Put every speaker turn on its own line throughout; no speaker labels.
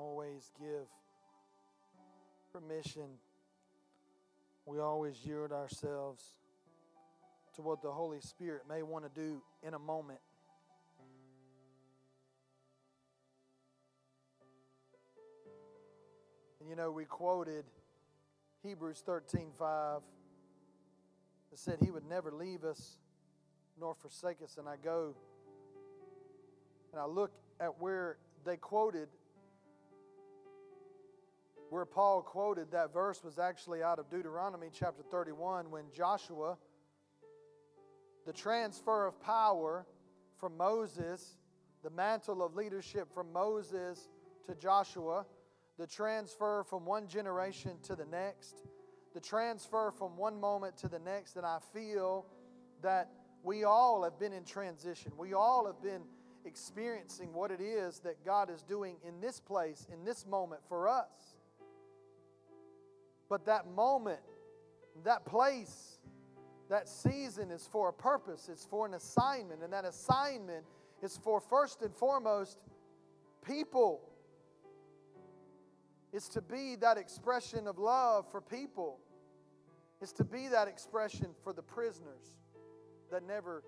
always give permission. We always yield ourselves to what the Holy Spirit may want to do in a moment. And you know, we quoted Hebrews 13 5 that said he would never leave us nor forsake us. And I go and I look at where they quoted, where Paul quoted that verse was actually out of Deuteronomy chapter 31 when Joshua, the transfer of power from Moses, the mantle of leadership from Moses to Joshua, the transfer from one generation to the next, the transfer from one moment to the next, and I feel that we all have been in transition. We all have been experiencing what it is that God is doing in this place, in this moment for us. But that moment, that place, that season is for a purpose, it's for an assignment, and that assignment is for first and foremost people. It's to be that expression of love for people. It's to be that expression for the prisoners that never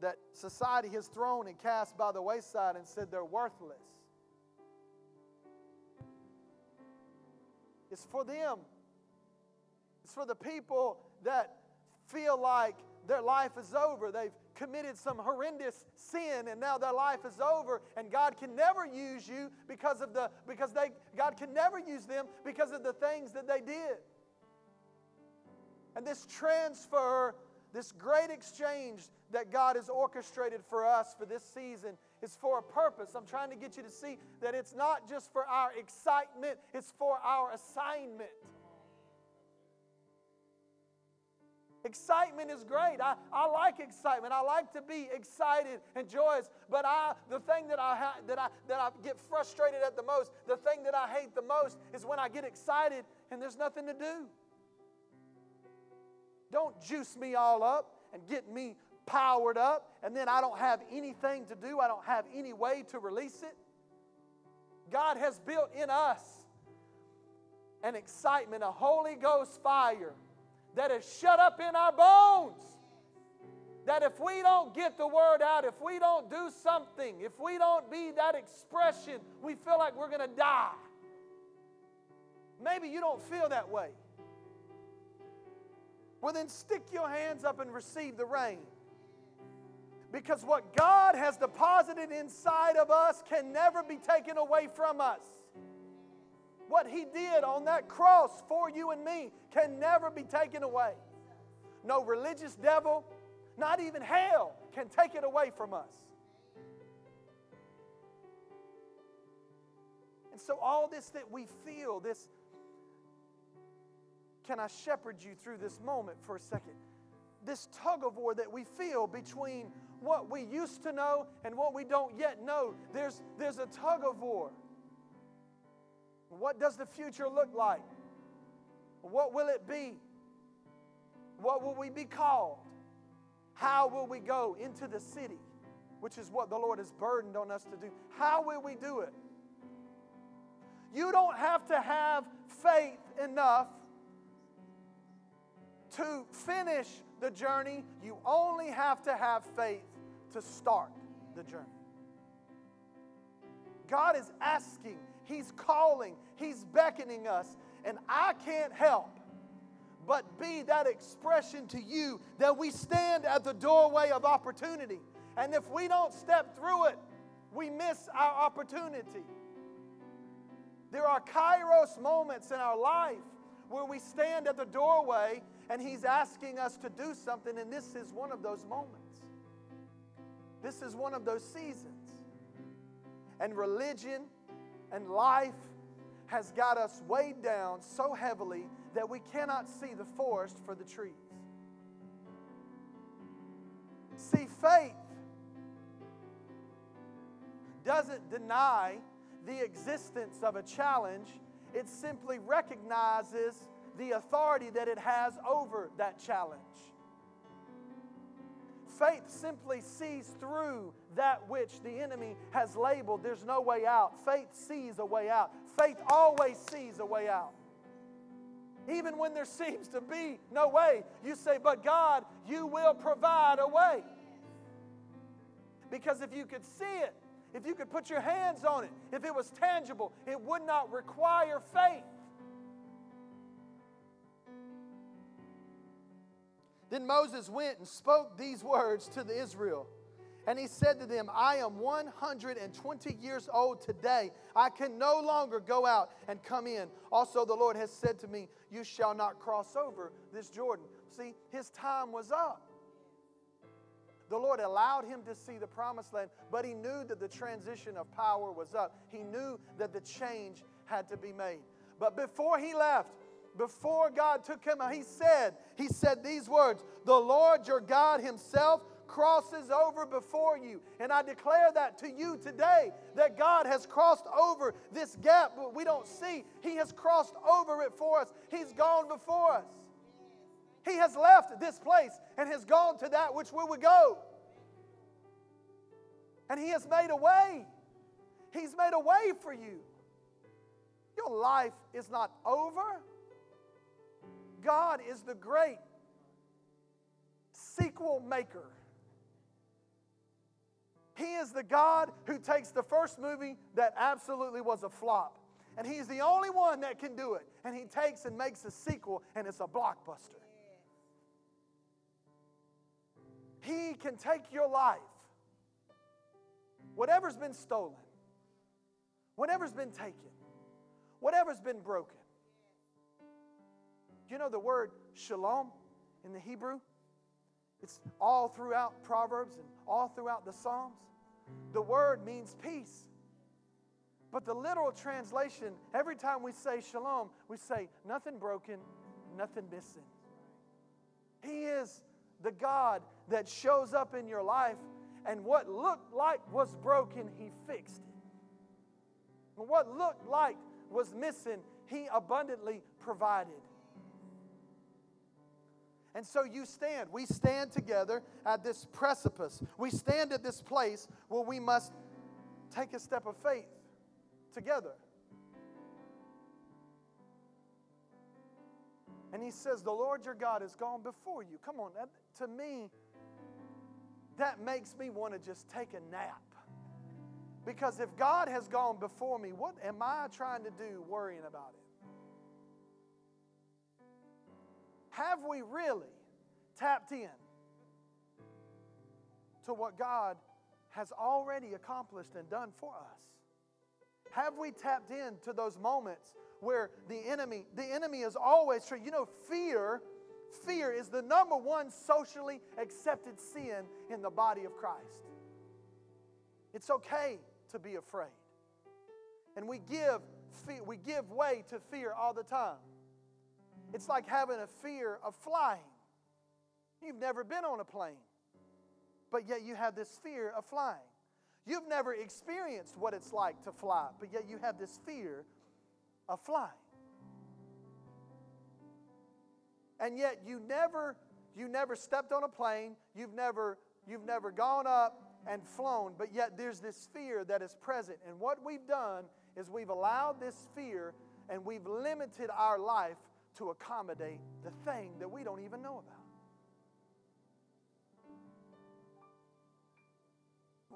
that society has thrown and cast by the wayside and said they're worthless. It's for them. It's for the people that feel like their life is over. They've committed some horrendous sin and now their life is over and God can never use you because of the because they God can never use them because of the things that they did. And this transfer this great exchange that God has orchestrated for us for this season is for a purpose. I'm trying to get you to see that it's not just for our excitement, it's for our assignment. Excitement is great. I, I like excitement. I like to be excited and joyous. But I, the thing that I, ha, that, I, that I get frustrated at the most, the thing that I hate the most, is when I get excited and there's nothing to do. Don't juice me all up and get me powered up, and then I don't have anything to do. I don't have any way to release it. God has built in us an excitement, a Holy Ghost fire that is shut up in our bones. That if we don't get the word out, if we don't do something, if we don't be that expression, we feel like we're going to die. Maybe you don't feel that way. Well, then stick your hands up and receive the rain. Because what God has deposited inside of us can never be taken away from us. What He did on that cross for you and me can never be taken away. No religious devil, not even hell, can take it away from us. And so, all this that we feel, this can I shepherd you through this moment for a second? This tug of war that we feel between what we used to know and what we don't yet know. There's, there's a tug of war. What does the future look like? What will it be? What will we be called? How will we go into the city? Which is what the Lord has burdened on us to do. How will we do it? You don't have to have faith enough to finish the journey, you only have to have faith to start the journey. God is asking, He's calling, He's beckoning us, and I can't help but be that expression to you that we stand at the doorway of opportunity. And if we don't step through it, we miss our opportunity. There are kairos moments in our life where we stand at the doorway and He's asking us to do something, and this is one of those moments. This is one of those seasons. And religion and life has got us weighed down so heavily that we cannot see the forest for the trees. See, faith doesn't deny the existence of a challenge, it simply recognizes the authority that it has over that challenge. Faith simply sees through that which the enemy has labeled there's no way out. Faith sees a way out. Faith always sees a way out. Even when there seems to be no way, you say, But God, you will provide a way. Because if you could see it, if you could put your hands on it, if it was tangible, it would not require faith. Then Moses went and spoke these words to the Israel. And he said to them, I am 120 years old today. I can no longer go out and come in. Also, the Lord has said to me, You shall not cross over this Jordan. See, his time was up. The Lord allowed him to see the promised land, but he knew that the transition of power was up. He knew that the change had to be made. But before he left, before God took him out, he said, he said these words, "The Lord your God himself crosses over before you. And I declare that to you today that God has crossed over this gap but we don't see. He has crossed over it for us. He's gone before us. He has left this place and has gone to that which we would go. And He has made a way. He's made a way for you. Your life is not over. God is the great sequel maker. He is the God who takes the first movie that absolutely was a flop, and He's the only one that can do it. And He takes and makes a sequel, and it's a blockbuster. He can take your life, whatever's been stolen, whatever's been taken, whatever's been broken. Do you know the word shalom in the Hebrew? It's all throughout Proverbs and all throughout the Psalms. The word means peace. But the literal translation, every time we say shalom, we say nothing broken, nothing missing. He is the God that shows up in your life, and what looked like was broken, He fixed it. And what looked like was missing, He abundantly provided. And so you stand. We stand together at this precipice. We stand at this place where we must take a step of faith together. And he says, The Lord your God has gone before you. Come on, that, to me, that makes me want to just take a nap. Because if God has gone before me, what am I trying to do worrying about it? Have we really tapped in to what God has already accomplished and done for us? Have we tapped in to those moments where the enemy, the enemy is always true. You know, fear, fear is the number one socially accepted sin in the body of Christ. It's okay to be afraid. And we give we give way to fear all the time. It's like having a fear of flying. You've never been on a plane, but yet you have this fear of flying. You've never experienced what it's like to fly, but yet you have this fear of flying. And yet you never you never stepped on a plane, you've never you've never gone up and flown, but yet there's this fear that is present. And what we've done is we've allowed this fear and we've limited our life to accommodate the thing that we don't even know about.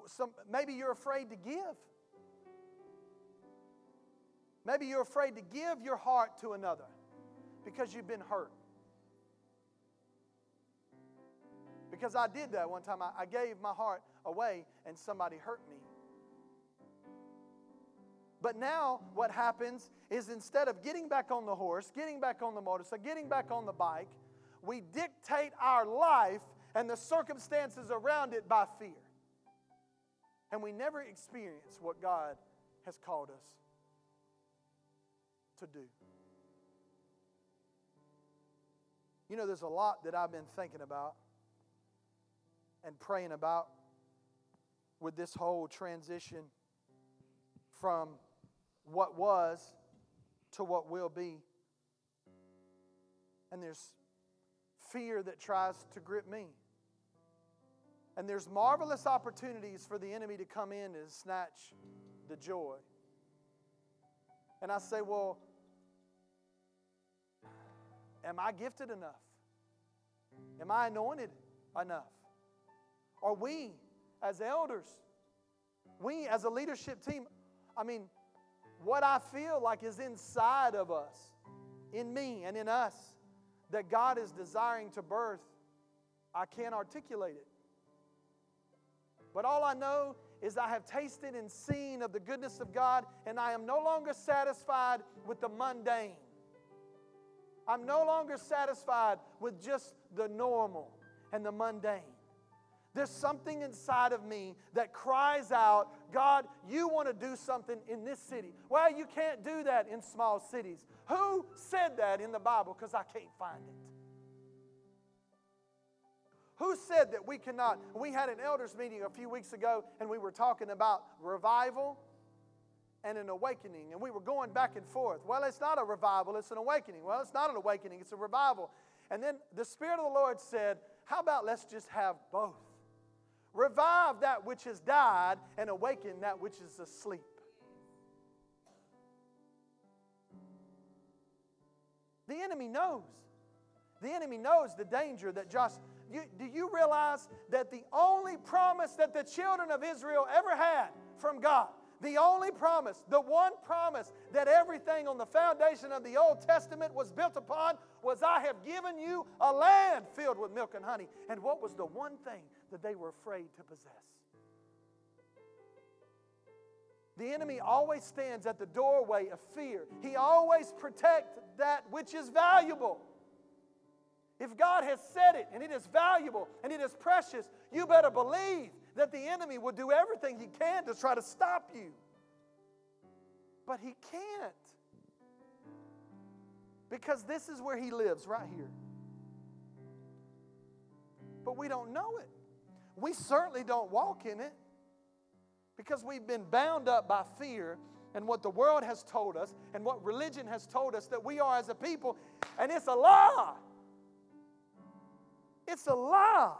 Some, maybe you're afraid to give. Maybe you're afraid to give your heart to another because you've been hurt. Because I did that one time. I, I gave my heart away and somebody hurt me. But now, what happens is instead of getting back on the horse, getting back on the motorcycle, getting back on the bike, we dictate our life and the circumstances around it by fear. And we never experience what God has called us to do. You know, there's a lot that I've been thinking about and praying about with this whole transition from what was to what will be. And there's fear that tries to grip me. And there's marvelous opportunities for the enemy to come in and snatch the joy. And I say, well, am I gifted enough? Am I anointed enough? Are we, as elders, we as a leadership team, I mean, what I feel like is inside of us, in me and in us, that God is desiring to birth, I can't articulate it. But all I know is I have tasted and seen of the goodness of God, and I am no longer satisfied with the mundane. I'm no longer satisfied with just the normal and the mundane. There's something inside of me that cries out, God, you want to do something in this city. Well, you can't do that in small cities. Who said that in the Bible? Because I can't find it. Who said that we cannot? We had an elders meeting a few weeks ago and we were talking about revival and an awakening. And we were going back and forth. Well, it's not a revival, it's an awakening. Well, it's not an awakening, it's a revival. And then the Spirit of the Lord said, How about let's just have both? Revive that which has died and awaken that which is asleep. The enemy knows. The enemy knows the danger that Josh. You, do you realize that the only promise that the children of Israel ever had from God the only promise, the one promise that everything on the foundation of the Old Testament was built upon was I have given you a land filled with milk and honey. And what was the one thing that they were afraid to possess? The enemy always stands at the doorway of fear. He always protects that which is valuable. If God has said it and it is valuable and it is precious, you better believe that the enemy will do everything he can to try to stop you. But he can't. Because this is where he lives, right here. But we don't know it. We certainly don't walk in it because we've been bound up by fear and what the world has told us and what religion has told us that we are as a people, and it's a lie. It's a lie.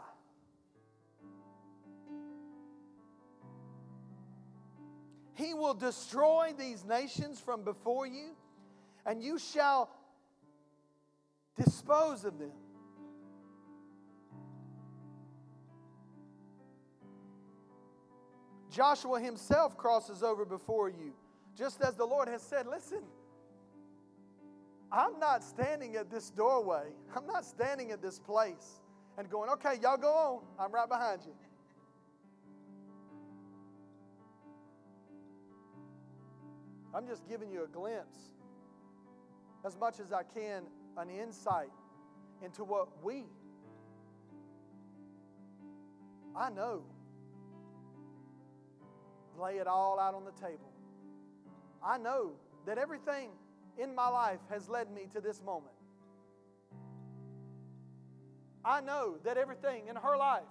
He will destroy these nations from before you, and you shall dispose of them. Joshua himself crosses over before you, just as the Lord has said, Listen, I'm not standing at this doorway, I'm not standing at this place and going, Okay, y'all go on, I'm right behind you. I'm just giving you a glimpse, as much as I can, an insight into what we, I know, lay it all out on the table. I know that everything in my life has led me to this moment. I know that everything in her life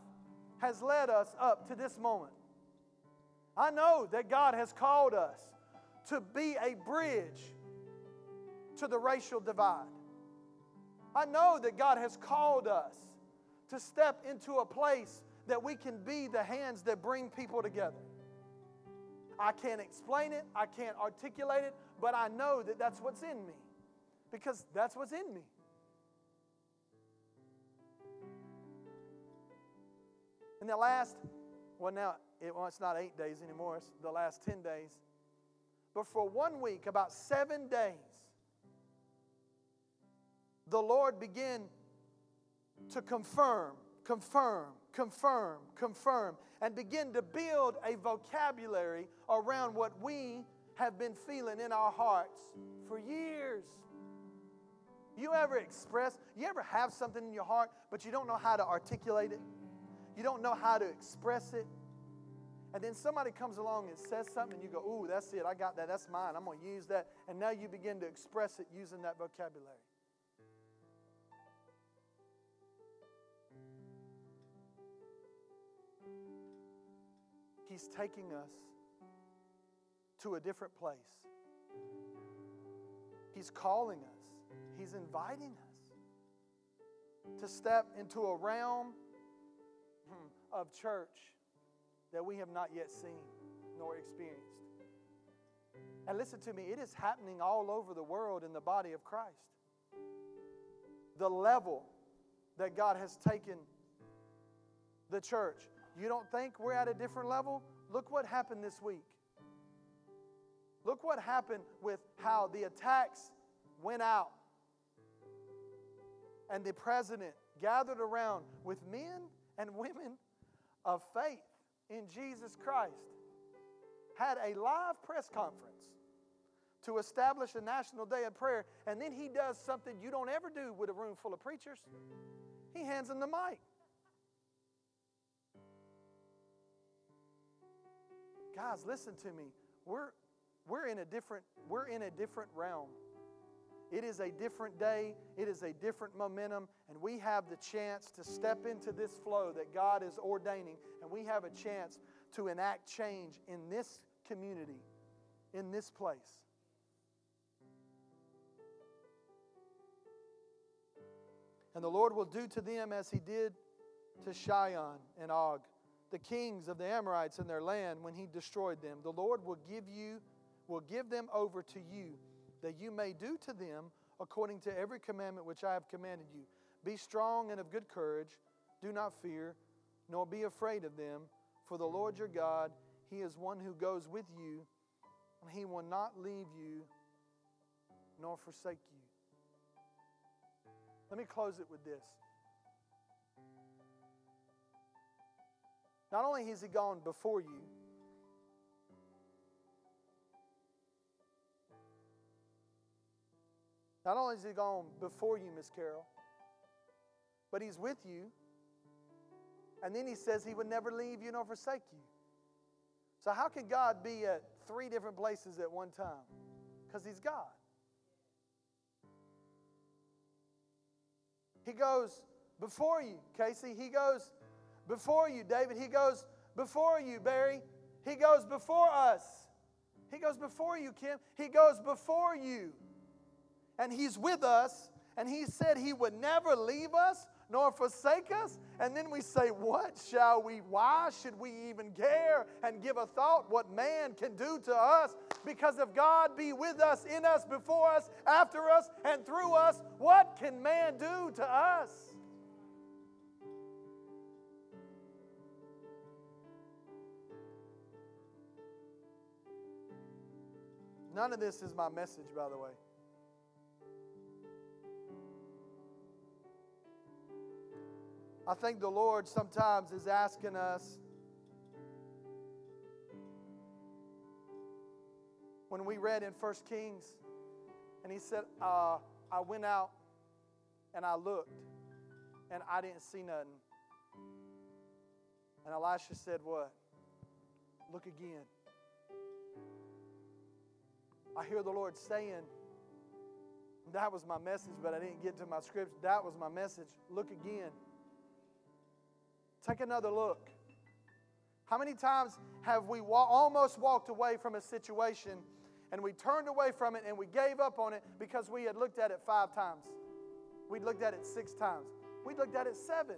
has led us up to this moment. I know that God has called us to be a bridge to the racial divide. I know that God has called us to step into a place that we can be the hands that bring people together. I can't explain it, I can't articulate it, but I know that that's what's in me because that's what's in me. In the last, well, now it, well, it's not eight days anymore, it's the last 10 days. But for one week, about seven days, the Lord began to confirm, confirm, confirm, confirm, and begin to build a vocabulary around what we have been feeling in our hearts for years. You ever express, you ever have something in your heart, but you don't know how to articulate it? You don't know how to express it? And then somebody comes along and says something, and you go, Ooh, that's it. I got that. That's mine. I'm going to use that. And now you begin to express it using that vocabulary. He's taking us to a different place. He's calling us, He's inviting us to step into a realm hmm, of church that we have not yet seen nor experienced. And listen to me, it is happening all over the world in the body of Christ. The level that God has taken the church. You don't think we're at a different level? Look what happened this week. Look what happened with how the attacks went out. And the president gathered around with men and women of faith in Jesus Christ, had a live press conference to establish a national day of prayer, and then he does something you don't ever do with a room full of preachers. He hands them the mic. Guys, listen to me. We're, we're in a different we're in a different realm. It is a different day, it is a different momentum, and we have the chance to step into this flow that God is ordaining, and we have a chance to enact change in this community, in this place. And the Lord will do to them as he did to Sihon and Og, the kings of the Amorites in their land when he destroyed them. The Lord will give you will give them over to you that you may do to them according to every commandment which I have commanded you. Be strong and of good courage. Do not fear, nor be afraid of them, for the Lord your God, he is one who goes with you, and he will not leave you nor forsake you. Let me close it with this. Not only has He gone before you, not only has He gone before you, Miss Carol, but He's with you. And then He says He would never leave you nor forsake you. So, how can God be at three different places at one time? Because He's God. He goes before you, Casey. He goes before you, David. He goes before you, Barry. He goes before us. He goes before you, Kim. He goes before you. And He's with us. And He said He would never leave us nor forsake us. And then we say, What shall we? Why should we even care and give a thought what man can do to us? Because if God be with us, in us, before us, after us, and through us, what can man do to us? None of this is my message, by the way. I think the Lord sometimes is asking us when we read in First Kings, and he said, uh, I went out and I looked, and I didn't see nothing. And Elisha said, What? Look again. I hear the Lord saying, That was my message, but I didn't get to my scripture. That was my message. Look again. Take another look. How many times have we wa- almost walked away from a situation and we turned away from it and we gave up on it because we had looked at it five times? We'd looked at it six times. We'd looked at it seven.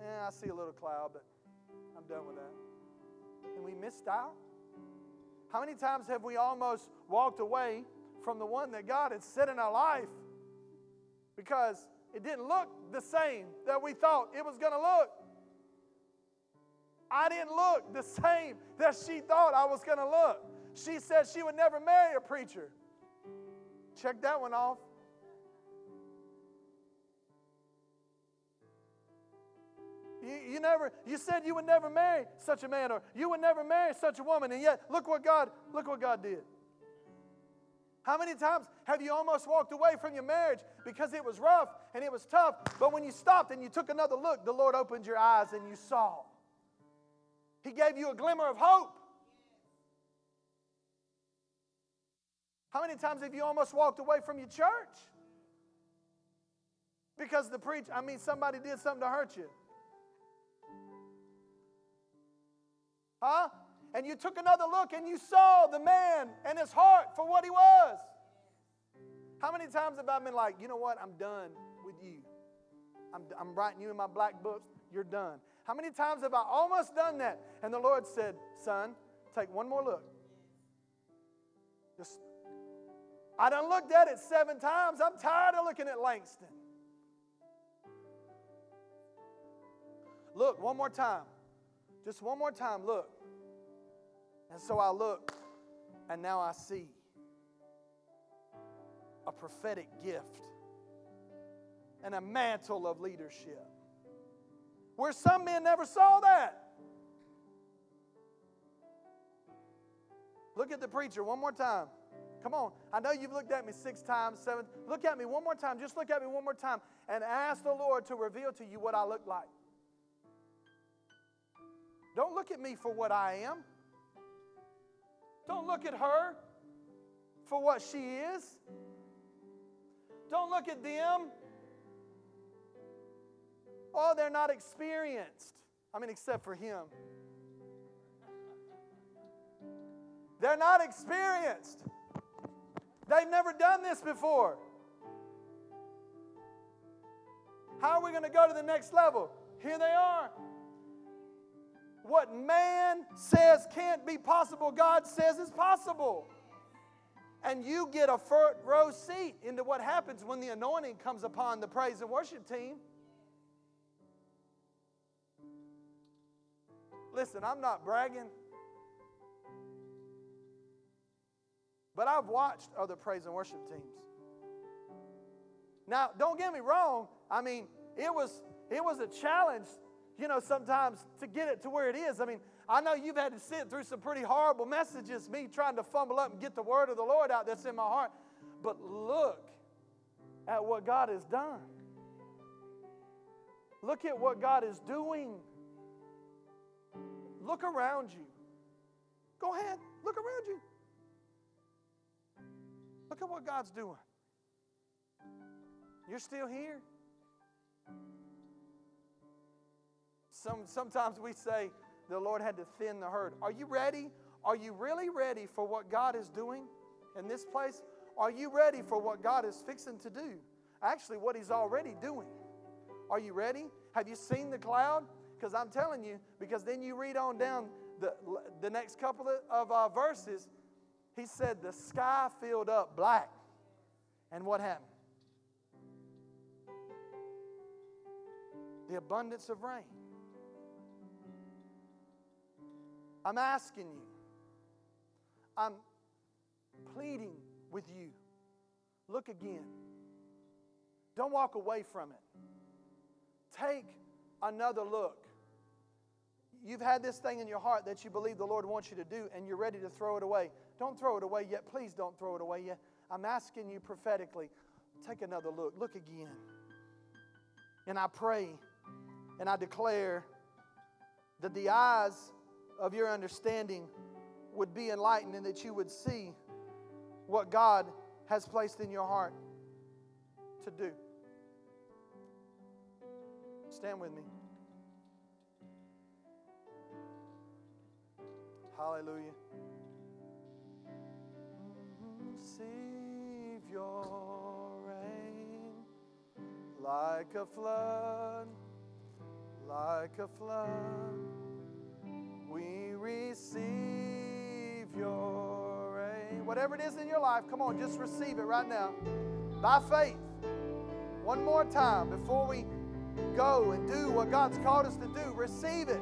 Eh, I see a little cloud, but I'm done with that. And we missed out. How many times have we almost walked away from the one that God had set in our life because it didn't look the same that we thought it was going to look? I didn't look the same that she thought I was going to look. She said she would never marry a preacher. Check that one off. You, you never you said you would never marry such a man or you would never marry such a woman and yet look what God look what God did. How many times have you almost walked away from your marriage because it was rough and it was tough, but when you stopped and you took another look, the Lord opened your eyes and you saw. He gave you a glimmer of hope. How many times have you almost walked away from your church? Because the preach, I mean, somebody did something to hurt you. Huh? And you took another look and you saw the man and his heart for what he was. How many times have I been like, you know what? I'm done with you. I'm, I'm writing you in my black book. You're done. How many times have I almost done that? And the Lord said, Son, take one more look. Just, I done looked at it seven times. I'm tired of looking at Langston. Look, one more time. Just one more time, look. And so I look, and now I see a prophetic gift and a mantle of leadership. Where some men never saw that. Look at the preacher one more time. Come on. I know you've looked at me six times, seven. Look at me one more time. Just look at me one more time and ask the Lord to reveal to you what I look like. Don't look at me for what I am. Don't look at her for what she is. Don't look at them. Oh, they're not experienced. I mean, except for him. They're not experienced. They've never done this before. How are we going to go to the next level? Here they are. What man says can't be possible, God says is possible. And you get a front row seat into what happens when the anointing comes upon the praise and worship team. Listen, I'm not bragging, but I've watched other praise and worship teams. Now, don't get me wrong. I mean, it was it was a challenge you know, sometimes to get it to where it is. I mean, I know you've had to sit through some pretty horrible messages, me trying to fumble up and get the word of the Lord out that's in my heart. But look at what God has done. Look at what God is doing. Look around you. Go ahead, look around you. Look at what God's doing. You're still here. Some, sometimes we say the Lord had to thin the herd. Are you ready? Are you really ready for what God is doing in this place? Are you ready for what God is fixing to do? Actually, what He's already doing. Are you ready? Have you seen the cloud? Because I'm telling you, because then you read on down the, the next couple of uh, verses, He said, The sky filled up black. And what happened? The abundance of rain. I'm asking you, I'm pleading with you. Look again. Don't walk away from it. Take another look. You've had this thing in your heart that you believe the Lord wants you to do, and you're ready to throw it away. Don't throw it away yet. Please don't throw it away yet. I'm asking you prophetically take another look. Look again. And I pray and I declare that the eyes of your understanding would be enlightened and that you would see what God has placed in your heart to do. Stand with me. Hallelujah. Receive your rain like a flood, like a flood. We receive your rain. Whatever it is in your life, come on, just receive it right now by faith. One more time before we go and do what God's called us to do. Receive it.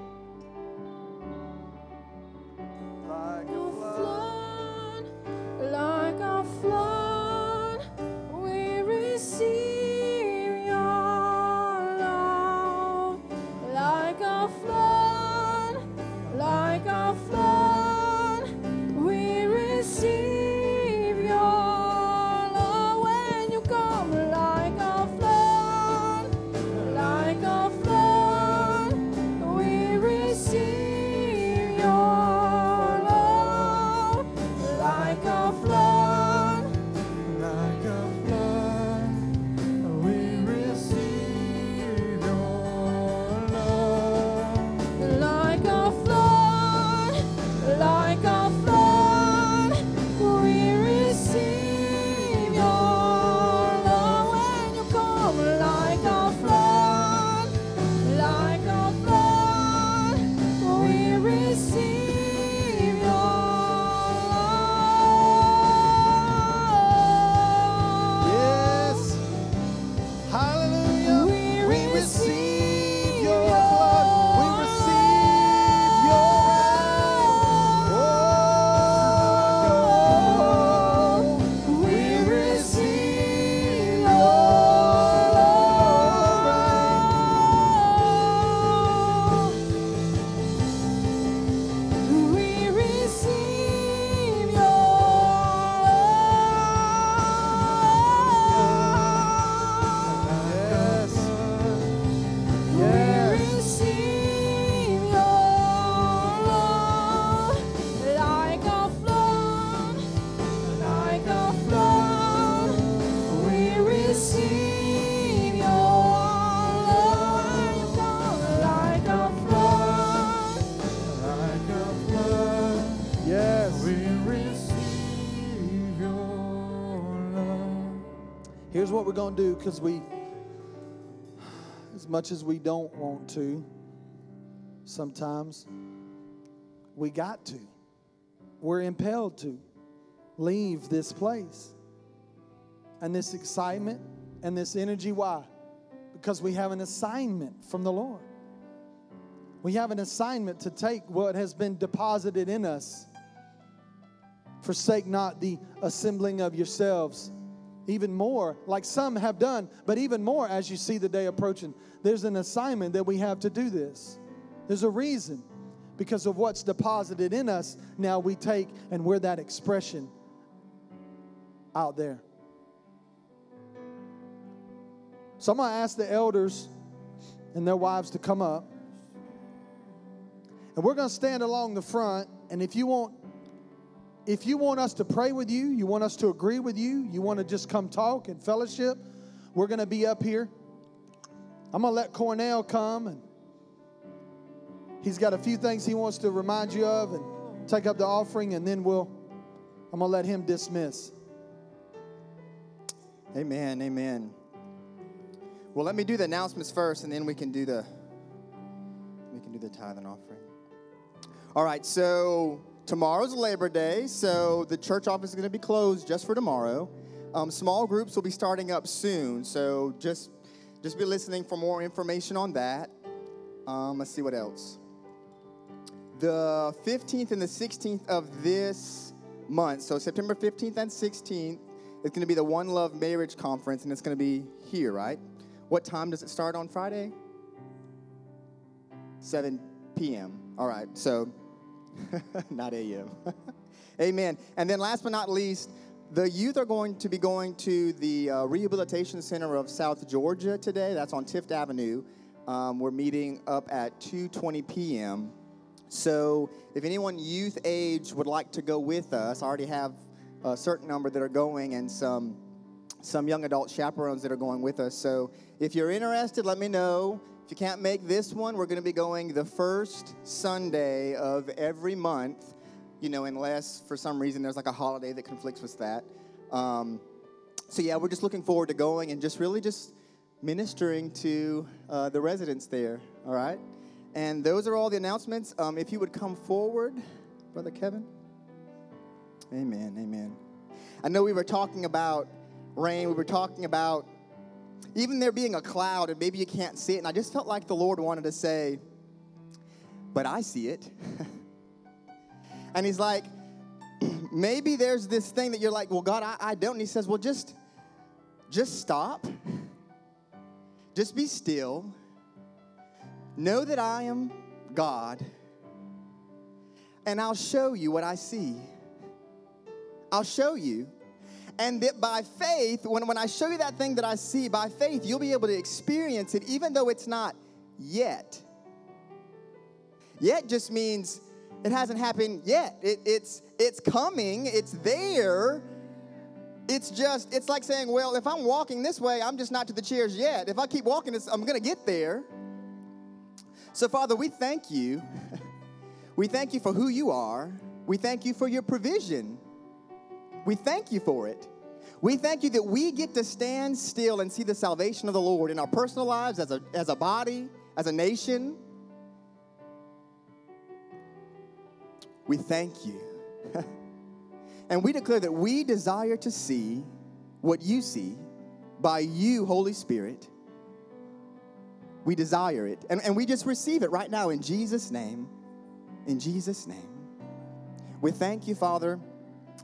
What we're going to do because we, as much as we don't want to, sometimes we got to. We're impelled to leave this place. And this excitement and this energy, why? Because we have an assignment from the Lord. We have an assignment to take what has been deposited in us. Forsake not the assembling of yourselves even more, like some have done, but even more as you see the day approaching. There's an assignment that we have to do this. There's a reason. Because of what's deposited in us, now we take and we're that expression out there. So I'm going to ask the elders and their wives to come up. And we're going to stand along the front. And if you want if you want us to pray with you, you want us to agree with you, you want to just come talk and fellowship, we're going to be up here. I'm going to let Cornell come and he's got a few things he wants to remind you of and take up the offering and then we'll I'm going to let him dismiss.
Amen. Amen. Well, let me do the announcements first, and then we can do the we can do the tithe and offering. All right. So tomorrow's Labor Day, so the church office is going to be closed just for tomorrow. Um, small groups will be starting up soon, so just just be listening for more information on that. Um, let's see what else. The 15th and the 16th of this month, so September 15th and 16th, is going to be the One Love Marriage Conference, and it's going to be here, right? What time does it start on Friday? 7 p.m. All right, so not a.m. Amen. And then last but not least, the youth are going to be going to the uh, Rehabilitation Center of South Georgia today. That's on Tift Avenue. Um, we're meeting up at 2:20 p.m. So if anyone youth age would like to go with us, I already have a certain number that are going and some some young adult chaperones that are going with us. So if you're interested, let me know. If you can't make this one, we're going to be going the first Sunday of every month, you know, unless for some reason there's like a holiday that conflicts with that. Um, so yeah, we're just looking forward to going and just really just ministering to uh, the residents there, all right? And those are all the announcements. Um, if you would come forward, Brother Kevin. Amen, amen. I know we were talking about rain, we were talking about even there being a cloud and maybe you can't see it. And I just felt like the Lord wanted to say, but I see it. and He's like, maybe there's this thing that you're like, well, God, I, I don't. And He says, well, just, just stop. Just be still. Know that I am God. And I'll show you what I see. I'll show you. And that by faith, when, when I show you that thing that I see, by faith, you'll be able to experience it even though it's not yet. Yet just means it hasn't happened yet. It, it's, it's coming, it's there. It's just, it's like saying, well, if I'm walking this way, I'm just not to the chairs yet. If I keep walking, I'm going to get there. So, Father, we thank you. we thank you for who you are. We thank you for your provision. We thank you for it. We thank you that we get to stand still and see the salvation of the Lord in our personal lives, as a, as a body, as a nation. We thank you. and we declare that we desire to see what you see by you, Holy Spirit. We desire it. And, and we just receive it right now in Jesus' name. In Jesus' name. We thank you, Father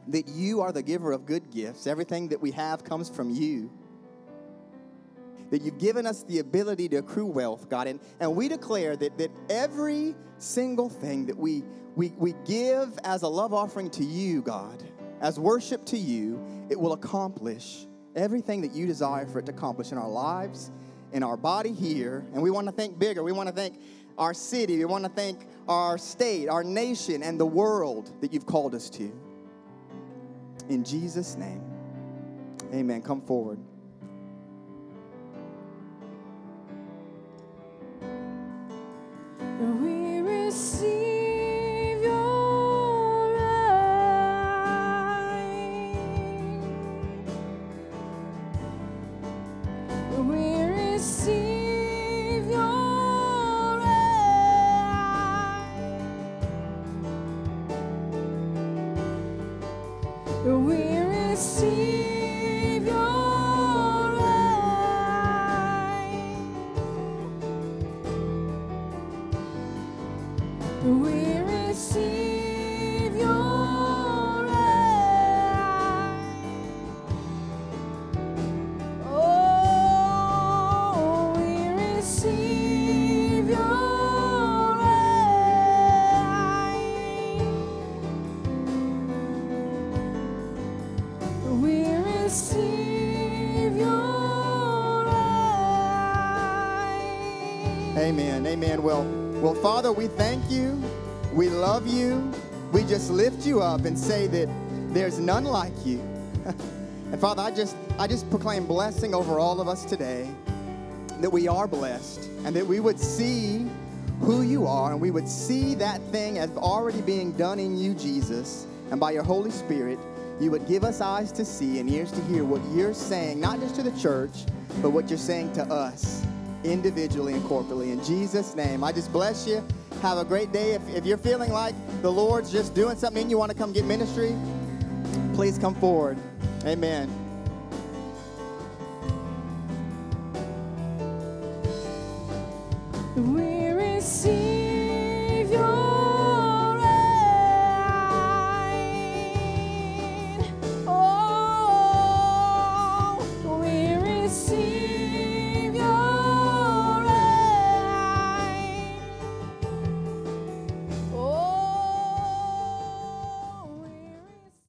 that you are the giver of good gifts. Everything that we have comes from you. That you've given us the ability to accrue wealth, God. And, and we declare that, that every single thing that we, we, we give as a love offering to you, God, as worship to you, it will accomplish everything that you desire for it to accomplish in our lives, in our body here. And we want to think bigger. We want to think our city. We want to thank our state, our nation, and the world that you've called us to. In Jesus' name, amen. Come forward. Amen. Well, well, Father, we thank you. We love you. We just lift you up and say that there's none like you. and Father, I just I just proclaim blessing over all of us today. That we are blessed and that we would see who you are and we would see that thing as already being done in you, Jesus. And by your Holy Spirit, you would give us eyes to see and ears to hear what you're saying, not just to the church, but what you're saying to us individually and corporately. In Jesus' name, I just bless you. Have a great day. If, if you're feeling like the Lord's just doing something and you want to come get ministry, please come forward. Amen.
We